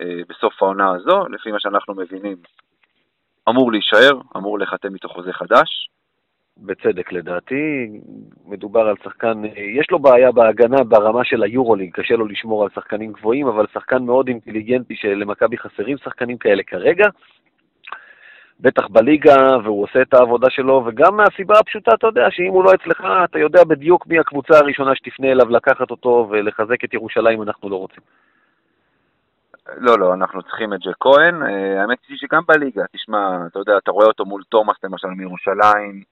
uh, בסוף העונה הזו, לפי מה שאנחנו מבינים, אמור להישאר, אמור להיחתם איתו חוזה חדש. בצדק לדעתי, מדובר על שחקן, יש לו בעיה בהגנה ברמה של היורוליג, קשה לו לשמור על שחקנים גבוהים, אבל שחקן מאוד אינטליגנטי שלמכבי חסרים שחקנים כאלה כרגע, בטח בליגה, והוא עושה את העבודה שלו, וגם מהסיבה הפשוטה, אתה יודע, שאם הוא לא אצלך, אתה יודע בדיוק מי הקבוצה הראשונה שתפנה אליו לקחת אותו ולחזק את ירושלים אנחנו לא רוצים. לא, לא, אנחנו צריכים את ג'ק כהן. אה, האמת היא שגם בליגה, תשמע, אתה יודע, אתה רואה אותו מול תומאס למשל מירושלים,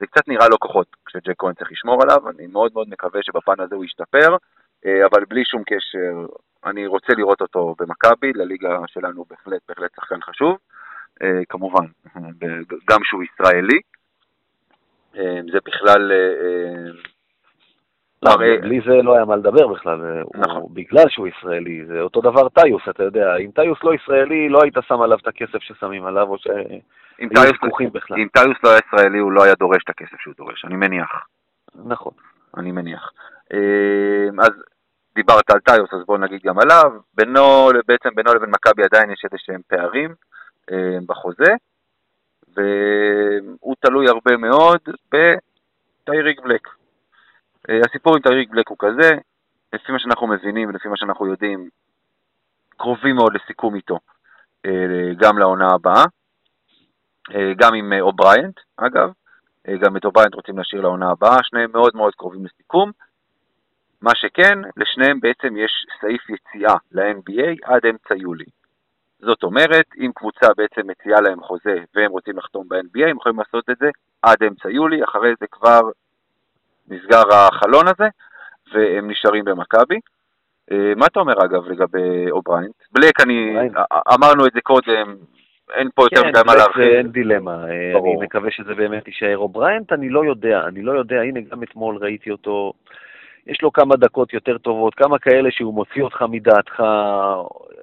זה קצת נראה לו כוחות כשג'ק כהן צריך לשמור עליו, אני מאוד מאוד מקווה שבפן הזה הוא ישתפר, אה, אבל בלי שום קשר, אני רוצה לראות אותו במכבי, לליגה שלנו בהחלט, בהחלט שחקן חשוב, כמובן, גם שהוא ישראלי, זה בכלל לא, הרי... בלי זה לא היה מה לדבר בכלל, נכון. הוא, בגלל שהוא ישראלי, זה אותו דבר טיוס, אתה יודע, אם טיוס לא ישראלי, לא היית שם עליו את הכסף ששמים עליו, או שהיו ויכוחים בכלל. אם טיוס לא היה ישראלי, הוא לא היה דורש את הכסף שהוא דורש, אני מניח. נכון. אני מניח. אה, אז דיברת על טיוס, אז בואו נגיד גם עליו. בינו, בעצם בינו לבין מכבי עדיין יש איזה שהם פערים אה, בחוזה, והוא תלוי הרבה מאוד בטייריק בלק. אה, הסיפור עם טאריק בלק הוא כזה, לפי מה שאנחנו מבינים ולפי מה שאנחנו יודעים, קרובים מאוד לסיכום איתו, אה, גם לעונה הבאה, אה, גם עם או'ברייאנט, אגב, גם את או'ברייאנט רוצים להשאיר לעונה הבאה, שניהם מאוד מאוד קרובים לסיכום. מה שכן, לשניהם בעצם יש סעיף יציאה ל-NBA עד אמצע יולי. זאת אומרת, אם קבוצה בעצם מציעה להם חוזה והם רוצים לחתום ב-NBA, הם יכולים לעשות את זה עד אמצע יולי, אחרי זה כבר נסגר החלון הזה, והם נשארים במכבי. אה, מה אתה אומר אגב לגבי או'ברייאנט? בלק, אני, אמרנו את זה קודם, אין פה יותר כן, מדי מה להרחיב. כן, אין דילמה, אה, ברור. אני מקווה שזה באמת יישאר. או'ברייאנט, אני לא יודע, אני לא יודע, הנה גם אתמול ראיתי אותו, יש לו כמה דקות יותר טובות, כמה כאלה שהוא מוציא אותך מדעתך,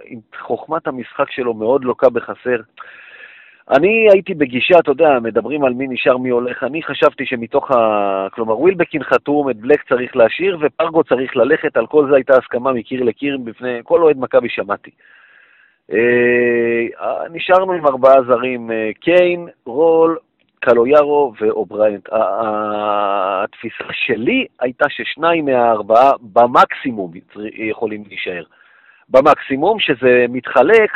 עם חוכמת המשחק שלו מאוד לוקה בחסר. אני הייתי בגישה, אתה יודע, מדברים על מי נשאר, מי הולך, אני חשבתי שמתוך ה... כלומר, ווילבקין חתום, את בלק צריך להשאיר, ופארגו צריך ללכת, על כל זה הייתה הסכמה מקיר לקיר בפני כל אוהד מכבי שמעתי. אה, נשארנו עם ארבעה זרים, אה, קיין, רול, קלויארו ואו'ברייאנט. התפיסה שלי הייתה ששניים מהארבעה במקסימום יכולים להישאר. במקסימום, שזה מתחלק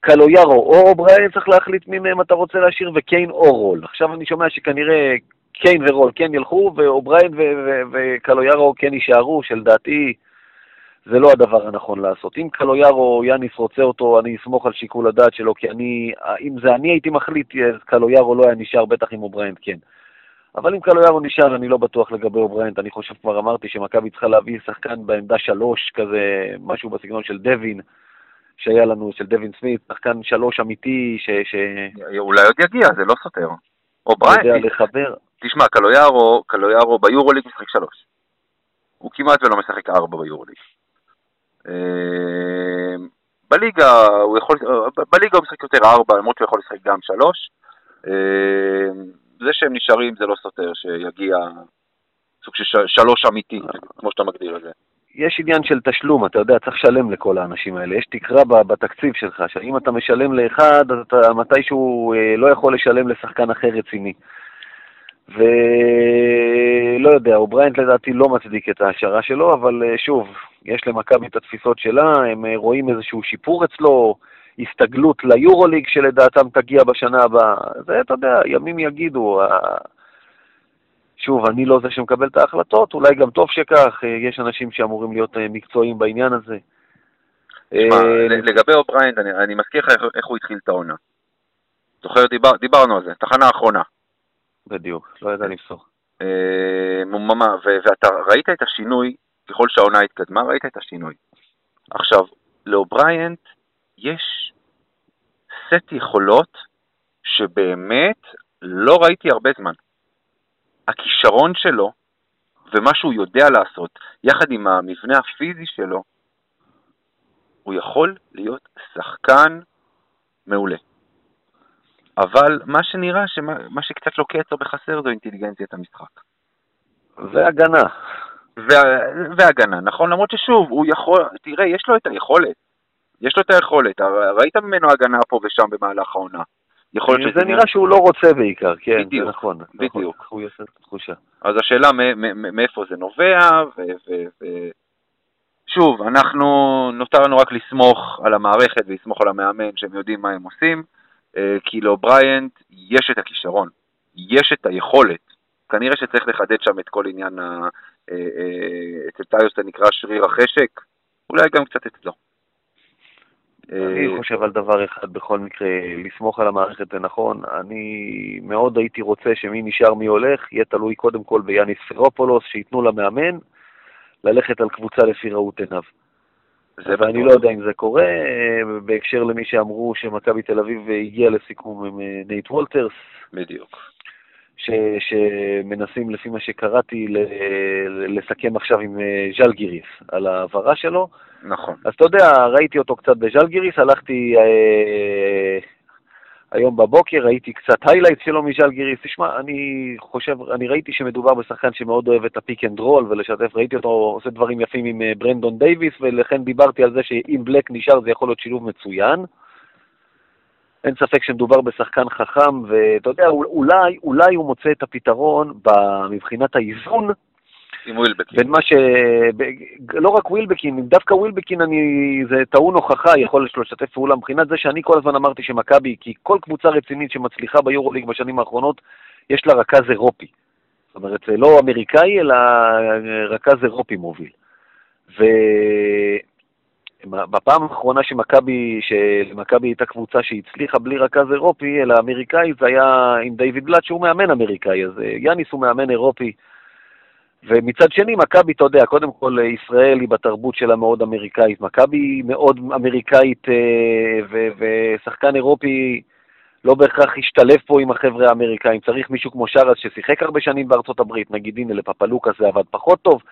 קלויארו או או'ברייאנט, צריך להחליט מי מהם אתה רוצה להשאיר, וקיין או רול. עכשיו אני שומע שכנראה קיין ורול כן ילכו, ואו'ברייאנט וקלויארו כן יישארו, שלדעתי זה לא הדבר הנכון לעשות. אם קלויארו, יאניס רוצה אותו, אני אסמוך על שיקול הדעת שלו, כי אני, אם זה אני הייתי מחליט, קלויארו לא היה נשאר, בטח עם או'ברייאנט כן. אבל אם קלויארו נשאר, אני לא בטוח לגבי או'ברייאנט. אני חושב, כבר אמרתי, שמכבי צריכה להביא שחקן בעמדה שלוש, כזה, משהו בסגנון של דווין. שהיה לנו, של דווין סמית, שחקן שלוש אמיתי, ש... ש... אולי עוד יגיע, זה לא סותר. או בריין. יודע לחבר. תשמע, קלויארו, קלויארו ביורוליג משחק שלוש. הוא כמעט ולא משחק ארבע ביורוליג. אה, בליגה הוא יכול, בליגה הוא משחק יותר ארבע, למרות שהוא יכול לשחק גם שלוש. אה, זה שהם נשארים זה לא סותר, שיגיע סוג של שלוש אמיתי, כמו שאתה מגדיר את זה. יש עניין של תשלום, אתה יודע, צריך לשלם לכל האנשים האלה. יש תקרה בתקציב שלך, שאם אתה משלם לאחד, אתה מתישהו אה, לא יכול לשלם לשחקן אחר רציני. ולא יודע, או'ברייאנט לדעתי לא מצדיק את ההשארה שלו, אבל אה, שוב, יש למכבי את התפיסות שלה, הם אה, רואים איזשהו שיפור אצלו, הסתגלות ליורוליג שלדעתם תגיע בשנה הבאה. זה, אתה יודע, ימים יגידו. שוב, אני לא זה שמקבל את ההחלטות, אולי גם טוב שכך, אה, יש אנשים שאמורים להיות מקצועיים בעניין הזה. תשמע, לגבי או'ברייאנט, אני, אני מזכיר לך איך, איך הוא התחיל את העונה. זוכר, דיבר, דיברנו על זה, תחנה האחרונה. בדיוק, לא ידע למסור. מוממה, ואתה ראית את השינוי, ככל שהעונה התקדמה, ראית את השינוי. עכשיו, לאו'ברייאנט יש סט יכולות שבאמת לא ראיתי הרבה זמן. הכישרון שלו ומה שהוא יודע לעשות, יחד עם המבנה הפיזי שלו, הוא יכול להיות שחקן מעולה. אבל מה שנראה, שמה, מה שקצת לוקה אצלו בחסר זו אינטליגנציית המשחק. והגנה. וה, והגנה, נכון? למרות ששוב, הוא יכול, תראה, יש לו את היכולת. יש לו את היכולת, ראית ממנו הגנה פה ושם במהלך העונה. יכול להיות שזה נראה שהוא לא רוצה בעיקר, כן, בדיוק, זה נכון. בדיוק. נכון, הוא יעשה את התחושה. אז השאלה מאיפה זה נובע, ושוב, אנחנו, נותר לנו רק לסמוך על המערכת ולסמוך על המאמן שהם יודעים מה הם עושים, כי לאו'ברייאנט יש את הכישרון, יש את היכולת. כנראה שצריך לחדד שם את כל עניין, ה... אה, אה, אצל טיוס זה נקרא שריר החשק, אולי גם קצת אצלו. אני אה, חושב על דבר אחד בכל מקרה, לסמוך על המערכת זה נכון. אני מאוד הייתי רוצה שמי נשאר מי הולך, יהיה תלוי קודם כל ביאניס ספרופולוס, שייתנו למאמן ללכת על קבוצה לפי ראות עיניו. ואני לא יודע אם זה קורה, בהקשר למי שאמרו שמכבי תל אביב הגיעה לסיכום עם אה, נייט וולטרס. בדיוק. ש, שמנסים, לפי מה שקראתי, לסכם עכשיו עם אה, ז'לגיריס על ההעברה שלו. נכון. אז אתה יודע, ראיתי אותו קצת בז'לגיריס, הלכתי אה, היום בבוקר, ראיתי קצת highlight שלו מז'לגיריס. תשמע, אני חושב, אני ראיתי שמדובר בשחקן שמאוד אוהב את הפיק אנד רול ולשתף, ראיתי אותו עושה דברים יפים עם אה, ברנדון דייוויס, ולכן דיברתי על זה שאם בלק נשאר זה יכול להיות שילוב מצוין. אין ספק שמדובר בשחקן חכם, ואתה יודע, אולי, אולי הוא מוצא את הפתרון מבחינת האיזון עם ווילבקין. בין מה ש... לא רק ווילבקין, דווקא ווילבקין אני... זה טעון הוכחה, יכול שלו לשתף פעולה מבחינת זה שאני כל הזמן אמרתי שמכבי, כי כל קבוצה רצינית שמצליחה ביורוליג בשנים האחרונות, יש לה רכז אירופי. זאת אומרת, זה לא אמריקאי, אלא רכז אירופי מוביל. ובפעם האחרונה שמכבי, שלמכבי הייתה קבוצה שהצליחה בלי רכז אירופי, אלא אמריקאי, זה היה עם דיוויד בלאט, שהוא מאמן אמריקאי, אז אה, יאניס הוא מאמן אירופי. ומצד שני, מכבי, אתה יודע, קודם כל, ישראל היא בתרבות שלה מאוד אמריקאית. מכבי היא מאוד אמריקאית, אה, ו- ושחקן אירופי לא בהכרח ישתלב פה עם החבר'ה האמריקאים. צריך מישהו כמו שרס ששיחק הרבה שנים בארצות הברית, נגיד, הנה, לפפלוק הזה עבד פחות טוב.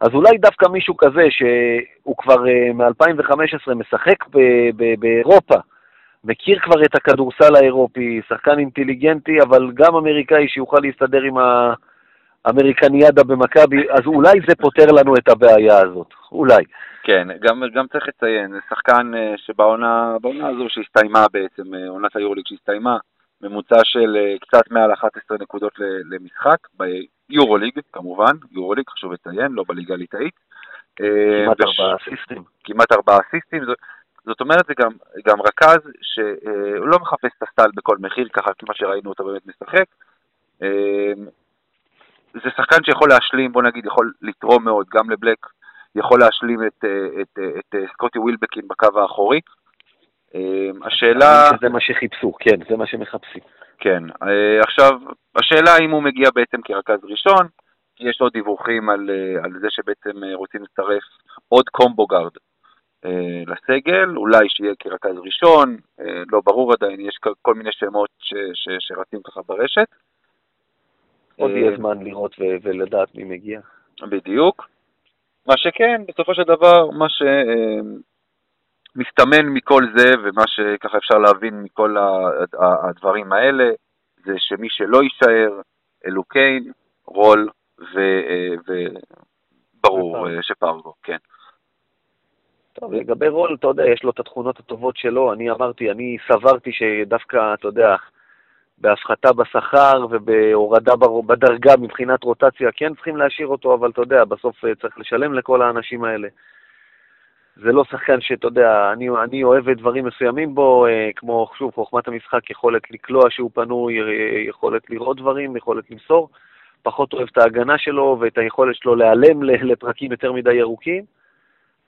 אז אולי דווקא מישהו כזה, שהוא כבר אה, מ-2015 משחק באירופה, מכיר כבר את הכדורסל האירופי, שחקן אינטליגנטי, אבל גם אמריקאי שיוכל להסתדר עם ה... אמריקניאדה במכבי, אז אולי זה פותר לנו את הבעיה הזאת, אולי. כן, גם, גם צריך לציין, זה שחקן אה, שבעונה הזו שהסתיימה בעצם, אה, עונת היורליג שהסתיימה, ממוצע של אה, קצת מעל 11 נקודות למשחק, ביורוליג כמובן, יורוליג חשוב לציין, לא בליגה הליטאית. כמעט ארבעה אסיסטים. כמעט ארבעה אסיסטים, זאת, זאת אומרת זה גם, גם רכז שהוא לא מחפש את הסטל בכל מחיר, ככה כמו שראינו אותו באמת משחק. זה שחקן שיכול להשלים, בוא נגיד, יכול לתרום מאוד, גם לבלק, יכול להשלים את, אה, את, אה, את, את אה, סקוטי ווילבקין בקו האחורי. השאלה... זה מה שחיפשו, כן, זה מה שמחפשים. כן, עכשיו, השאלה אם הוא מגיע בעצם כרכז ראשון, כי יש עוד דיווחים על, על זה שבעצם רוצים לצרף עוד קומבו גארד לסגל, אולי שיהיה כרכז ראשון, לא ברור עדיין, יש כל מיני שמות ש, ש, שרצים ככה ברשת. עוד יהיה זמן לראות ולדעת מי מגיע. בדיוק. מה שכן, בסופו של דבר, מה שמסתמן מכל זה, ומה שככה אפשר להבין מכל הדברים האלה, זה שמי שלא יישאר, אלו קיין, רול וברור שפרגו, כן. טוב, לגבי רול, אתה יודע, יש לו את התכונות הטובות שלו. אני אמרתי, אני סברתי שדווקא, אתה יודע, בהפחתה בשכר ובהורדה בדרגה מבחינת רוטציה, כן צריכים להשאיר אותו, אבל אתה יודע, בסוף אה, צריך לשלם לכל האנשים האלה. זה לא שחקן שאתה יודע, אני, אני אוהב דברים מסוימים בו, אה, כמו, שוב, חוכמת המשחק, יכולת לקלוע שהוא פנוי, אה, יכולת לראות דברים, יכולת למסור. פחות אוהב את ההגנה שלו ואת היכולת שלו להיעלם לפרקים יותר מדי ירוקים.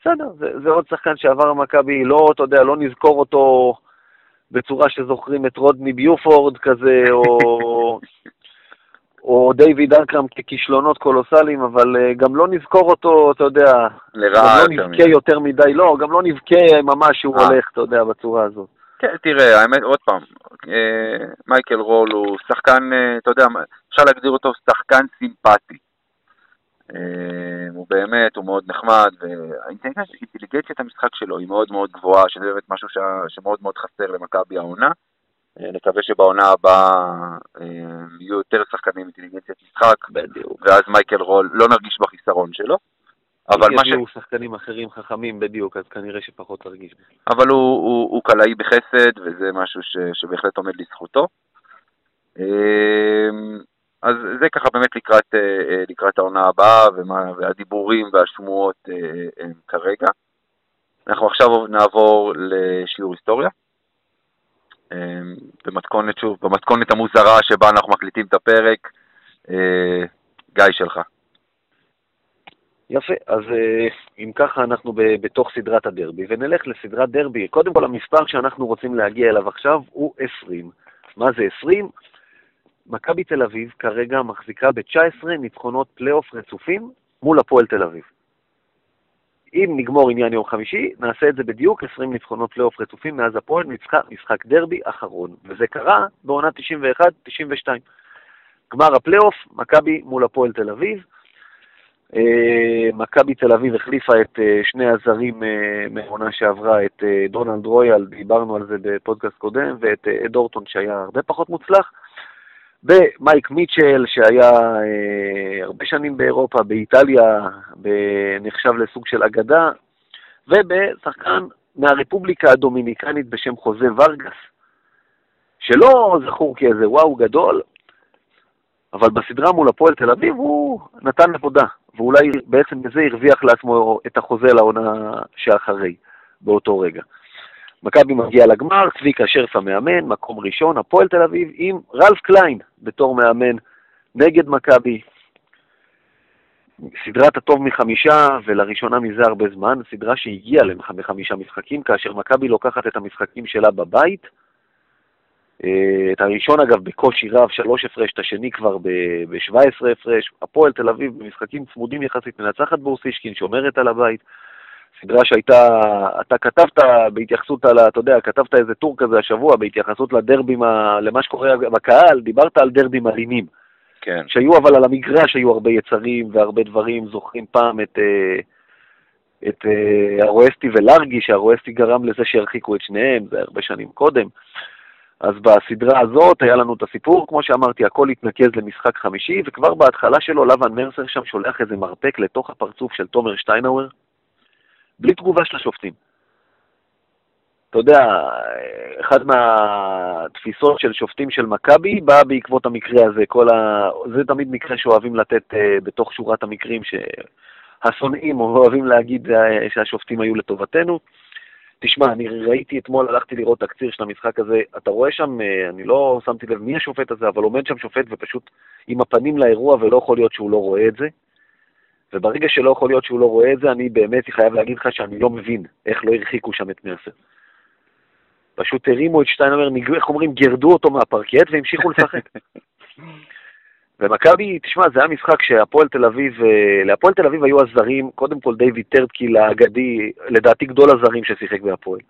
בסדר, זה, זה עוד שחקן שעבר מכבי, לא, אתה יודע, לא נזכור אותו בצורה שזוכרים את רודני ביופורד כזה, או, או דיוויד ארקרם ככישלונות קולוסליים, אבל uh, גם לא נזכור אותו, אתה יודע, לרעה גם לא נבכה יותר מדי, לא, גם לא נבכה ממש שהוא 아. אה. הולך, אתה יודע, בצורה הזאת. כן, תראה, האמת, עוד פעם, אה, מייקל רול הוא שחקן, אה, אתה יודע, אפשר להגדיר אותו שחקן סימפטי. אה, הוא באמת, הוא מאוד נחמד, והאינטליגנציית המשחק שלו היא מאוד מאוד גבוהה, שזה באמת משהו שמאוד מאוד חסר למכבי העונה. נקווה שבעונה הבאה יהיו יותר שחקנים אינטליגנציית משחק, בדיוק. ואז מייקל רול, לא נרגיש בחיסרון שלו. אבל מה ש... יביאו שחקנים אחרים חכמים בדיוק, אז כנראה שפחות תרגיש. אבל הוא, הוא, הוא קלעי בחסד, וזה משהו ש, שבהחלט עומד לזכותו. אז זה ככה באמת לקראת, אה, לקראת העונה הבאה, ומה, והדיבורים והשמועות אה, הם כרגע. אנחנו עכשיו נעבור לשיעור היסטוריה. במתכונת, שוב, במתכונת המוזרה שבה אנחנו מקליטים את הפרק. אה, גיא שלך. יפה, אז אה, אם ככה אנחנו בתוך סדרת הדרבי, ונלך לסדרת דרבי. קודם כל, המספר שאנחנו רוצים להגיע אליו עכשיו הוא 20. מה זה 20? מכבי תל אביב כרגע מחזיקה ב-19 ניצחונות פלייאוף רצופים מול הפועל תל אביב. אם נגמור עניין יום חמישי, נעשה את זה בדיוק 20 ניצחונות פלייאוף רצופים מאז הפועל ניצחה משחק דרבי אחרון, וזה קרה בעונה 91-92. גמר הפלייאוף, מכבי מול הפועל תל אביב, אה, מכבי תל אביב החליפה את אה, שני הזרים אה, מהעונה שעברה, את דונלד רויאל, דיברנו על זה בפודקאסט קודם, ואת אד שהיה הרבה פחות מוצלח, ומייק מיטשל שהיה הרבה שנים באירופה, באיטליה, נחשב לסוג של אגדה, ובשחקן מהרפובליקה הדומיניקנית בשם חוזה ורגס, שלא זכור כאיזה וואו גדול, אבל בסדרה מול הפועל תל אביב הוא נתן עבודה. ואולי בעצם בזה הרוויח לעצמו את החוזה לעונה שאחרי, באותו רגע. מכבי מגיע לגמר, צביקה שרפה מאמן, מקום ראשון, הפועל תל אביב עם רלף קליין בתור מאמן נגד מכבי. סדרת הטוב מחמישה, ולראשונה מזה הרבה זמן, סדרה שהגיעה לחמישה משחקים, כאשר מכבי לוקחת את המשחקים שלה בבית, אה, את הראשון אגב בקושי רב, שלוש הפרש, את השני כבר ב-17 הפרש. הפועל תל אביב במשחקים צמודים יחסית מנצחת בורסישקין, שומרת על הבית. סדרה שהייתה, אתה כתבת בהתייחסות על, אתה יודע, כתבת איזה טור כזה השבוע בהתייחסות לדרבים, למה שקורה בקהל, דיברת על דרבים אלימים. כן. שהיו אבל על המגרש היו הרבה יצרים והרבה דברים, זוכרים פעם את, אה, את אה, הרואסטי ולארגי, שהרואסטי גרם לזה שהרחיקו את שניהם, זה הרבה שנים קודם. אז בסדרה הזאת היה לנו את הסיפור, כמו שאמרתי, הכל התנקז למשחק חמישי, וכבר בהתחלה שלו לבן מרסר שם שולח איזה מרפק לתוך הפרצוף של תומר שטיינאוור, בלי תגובה של השופטים. אתה יודע, אחת מהתפיסות של שופטים של מכבי באה בעקבות המקרה הזה. כל ה... זה תמיד מקרה שאוהבים לתת uh, בתוך שורת המקרים שהשונאים אוהבים להגיד uh, שהשופטים היו לטובתנו. תשמע, אני ראיתי אתמול, הלכתי לראות תקציר של המשחק הזה, אתה רואה שם, אה, אני לא שמתי לב מי השופט הזה, אבל עומד שם שופט ופשוט עם הפנים לאירוע ולא יכול להיות שהוא לא רואה את זה. וברגע שלא יכול להיות שהוא לא רואה את זה, אני באמת חייב להגיד לך שאני לא מבין איך לא הרחיקו שם את מרסר. פשוט הרימו את שטיינמר, איך אומרים, גרדו אותו מהפרקט והמשיכו לשחק. ומכבי, תשמע, זה היה משחק שהפועל תל אביב, אה, להפועל תל אביב היו הזרים, קודם כל דיוויד ת'רדקיל האגדי, לדעתי גדול הזרים ששיחק בהפועל.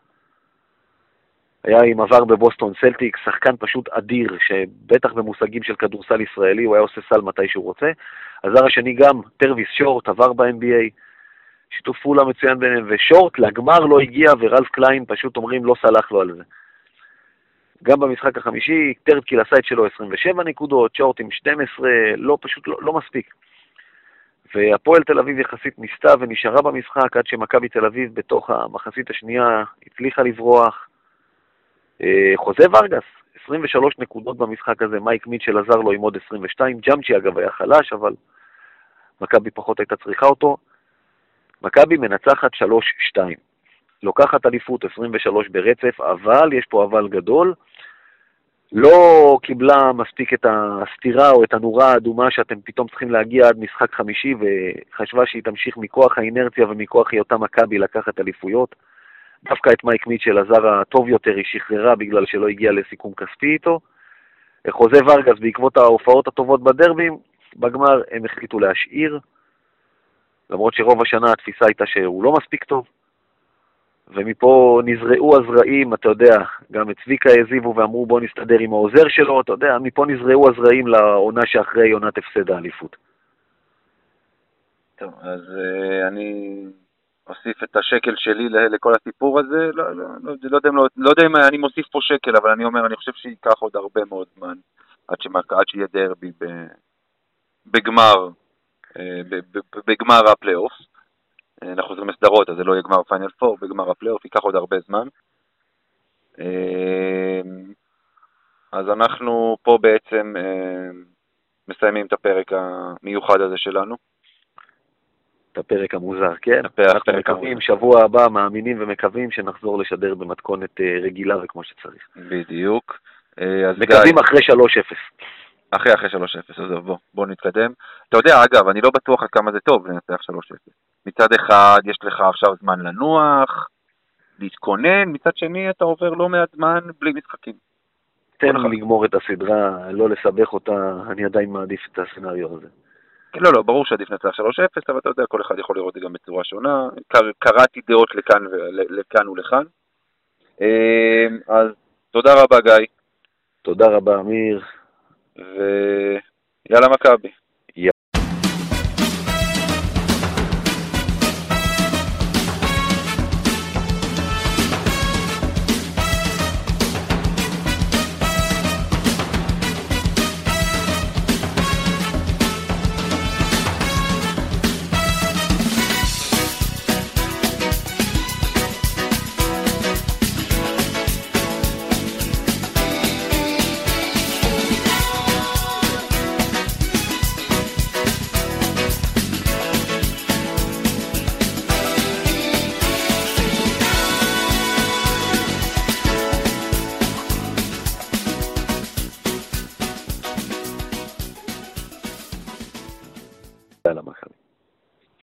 היה עם עבר בבוסטון סלטיקס, שחקן פשוט אדיר, שבטח במושגים של כדורסל ישראלי הוא היה עושה סל מתי שהוא רוצה. הזר השני גם, טרוויס שורט, עבר ב-NBA, שיתוף פעולה מצוין ביניהם, ושורט לגמר לא הגיע, ורלף קליין פשוט אומרים לא סלח לו על זה. גם במשחק החמישי, ת'רדקיל עשה את שלו 27 נקודות, שורט עם 12, לא, פשוט לא, לא מספיק. והפועל תל אביב יחסית ניסתה ונשארה במשחק עד שמכבי תל אביב בתוך המחצית השנייה הצליחה לברוח. אה, חוזה ורגס, 23 נקודות במשחק הזה, מייק מיטשל עזר לו עם עוד 22, ג'מצ'י אגב היה חלש, אבל מכבי פחות הייתה צריכה אותו. מכבי מנצחת 3-2. לוקחת אליפות 23 ברצף, אבל, יש פה אבל גדול, לא קיבלה מספיק את הסתירה או את הנורה האדומה שאתם פתאום צריכים להגיע עד משחק חמישי, וחשבה שהיא תמשיך מכוח האינרציה ומכוח היותה מכבי לקחת אליפויות. דווקא את מייק מיטשל, הזר הטוב יותר, היא שחררה בגלל שלא הגיע לסיכום כספי איתו. חוזה ורגס, בעקבות ההופעות הטובות בדרבים, בגמר הם החליטו להשאיר, למרות שרוב השנה התפיסה הייתה שהוא לא מספיק טוב. ומפה נזרעו הזרעים, אתה יודע, גם את צביקה העזיבו ואמרו בוא נסתדר עם העוזר שלו, אתה יודע, מפה נזרעו הזרעים לעונה שאחרי עונת הפסד האליפות. טוב, אז uh, אני אוסיף את השקל שלי לכל הסיפור הזה, לא, לא, לא, לא, יודע, לא, לא יודע אם אני מוסיף פה שקל, אבל אני אומר, אני חושב שייקח עוד הרבה מאוד זמן עד, שמק, עד שיהיה דרבי ב, בגמר, אה, בגמר הפלייאוף. אה, אנחנו חוזרים לסדרות, אז זה לא יהיה גמר פיינל פור, בגמר הפלייאוף ייקח עוד הרבה זמן. אה, אז אנחנו פה בעצם מסיימים את הפרק המיוחד הזה שלנו. את הפרק המוזר, כן. אנחנו מקווים. שבוע הבא מאמינים ומקווים שנחזור לשדר במתכונת רגילה וכמו שצריך. בדיוק. מקווים גיא... אחרי 3-0. אחרי אחרי 3-0, אז בוא, בוא נתקדם. אתה יודע, אגב, אני לא בטוח עד כמה זה טוב לנצח 3-0. מצד אחד, יש לך עכשיו זמן לנוח, להתכונן, מצד שני, אתה עובר לא מעט זמן בלי משחקים. תן לגמור את הסדרה, לא לסבך אותה, אני עדיין מעדיף את הסצנריו הזה. לא, לא, ברור שעדיף לנצח 3-0, אבל אתה יודע, כל אחד יכול לראות את זה גם בצורה שונה. קראתי דעות לכאן, לכאן ולכאן. אמ, אז תודה רבה, גיא. תודה רבה, אמיר. ויאללה מכבי. יאללה מכבי.